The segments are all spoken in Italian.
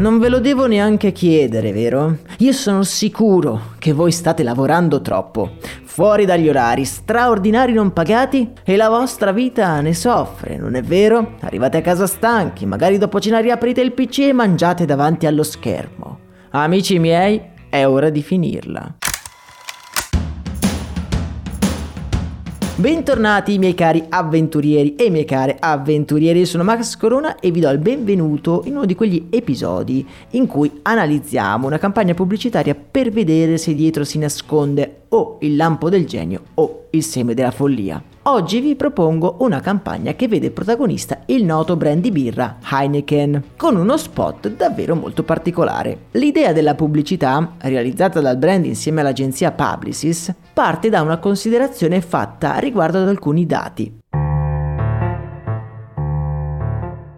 Non ve lo devo neanche chiedere, vero? Io sono sicuro che voi state lavorando troppo, fuori dagli orari, straordinari non pagati e la vostra vita ne soffre, non è vero? Arrivate a casa stanchi, magari dopo cena riaprite il PC e mangiate davanti allo schermo. Amici miei, è ora di finirla. Bentornati miei cari avventurieri e mie care avventurieri, io sono Max Corona e vi do il benvenuto in uno di quegli episodi in cui analizziamo una campagna pubblicitaria per vedere se dietro si nasconde o il lampo del genio o il seme della follia. Oggi vi propongo una campagna che vede protagonista il noto brand di birra Heineken, con uno spot davvero molto particolare. L'idea della pubblicità, realizzata dal brand insieme all'agenzia Publicis, parte da una considerazione fatta riguardo ad alcuni dati.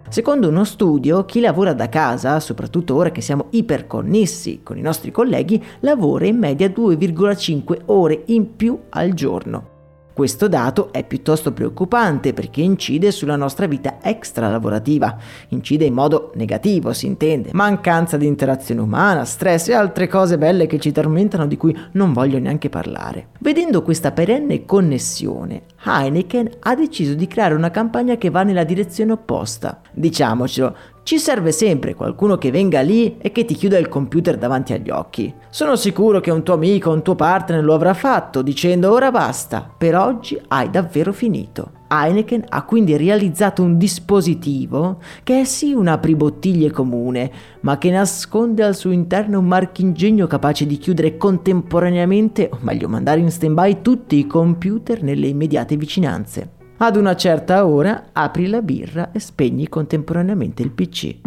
Secondo uno studio, chi lavora da casa, soprattutto ora che siamo iperconnessi con i nostri colleghi, lavora in media 2,5 ore in più al giorno. Questo dato è piuttosto preoccupante perché incide sulla nostra vita extra lavorativa, incide in modo negativo, si intende, mancanza di interazione umana, stress e altre cose belle che ci tormentano di cui non voglio neanche parlare. Vedendo questa perenne connessione, Heineken ha deciso di creare una campagna che va nella direzione opposta. Diciamocelo, ci serve sempre qualcuno che venga lì e che ti chiuda il computer davanti agli occhi. Sono sicuro che un tuo amico o un tuo partner lo avrà fatto dicendo ora basta, per oggi hai davvero finito. Heineken ha quindi realizzato un dispositivo che è sì un apribottiglie comune, ma che nasconde al suo interno un marchingegno capace di chiudere contemporaneamente, o meglio mandare in stand-by tutti i computer nelle immediate vicinanze. Ad una certa ora apri la birra e spegni contemporaneamente il PC.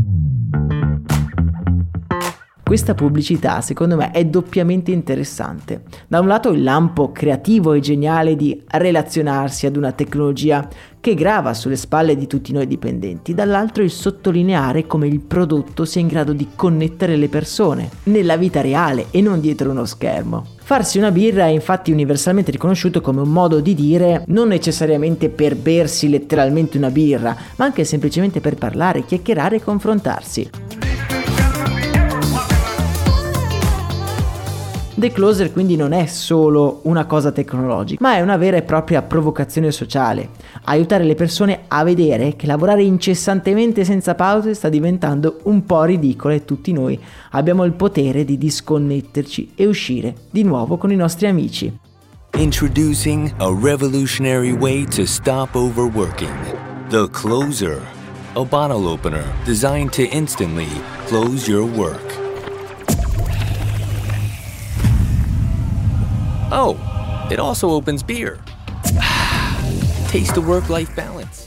Questa pubblicità secondo me è doppiamente interessante. Da un lato il lampo creativo e geniale di relazionarsi ad una tecnologia che grava sulle spalle di tutti noi dipendenti, dall'altro il sottolineare come il prodotto sia in grado di connettere le persone nella vita reale e non dietro uno schermo. Farsi una birra è infatti universalmente riconosciuto come un modo di dire non necessariamente per bersi letteralmente una birra, ma anche semplicemente per parlare, chiacchierare e confrontarsi. The Closer quindi non è solo una cosa tecnologica, ma è una vera e propria provocazione sociale. Aiutare le persone a vedere che lavorare incessantemente senza pause sta diventando un po' ridicolo e tutti noi abbiamo il potere di disconnetterci e uscire di nuovo con i nostri amici. Introducing a revolutionary way to stop overworking. The Closer, a bottle opener designed to instantly close your work. Oh, it also opens beer. Taste the work life balance.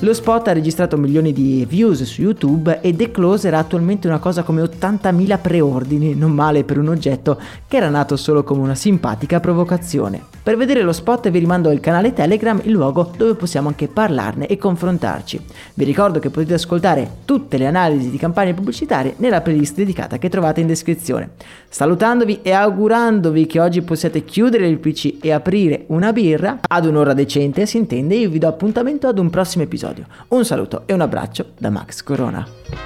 Lo spot ha registrato milioni di views su YouTube e The Closer ha attualmente una cosa come 80.000 preordini, non male per un oggetto che era nato solo come una simpatica provocazione. Per vedere lo spot vi rimando al canale Telegram, il luogo dove possiamo anche parlarne e confrontarci. Vi ricordo che potete ascoltare tutte le analisi di campagne pubblicitarie nella playlist dedicata che trovate in descrizione. Salutandovi e augurandovi che oggi possiate chiudere il PC e aprire una birra, ad un'ora decente si intende, io vi do appuntamento ad un prossimo episodio. Un saluto e un abbraccio da Max Corona.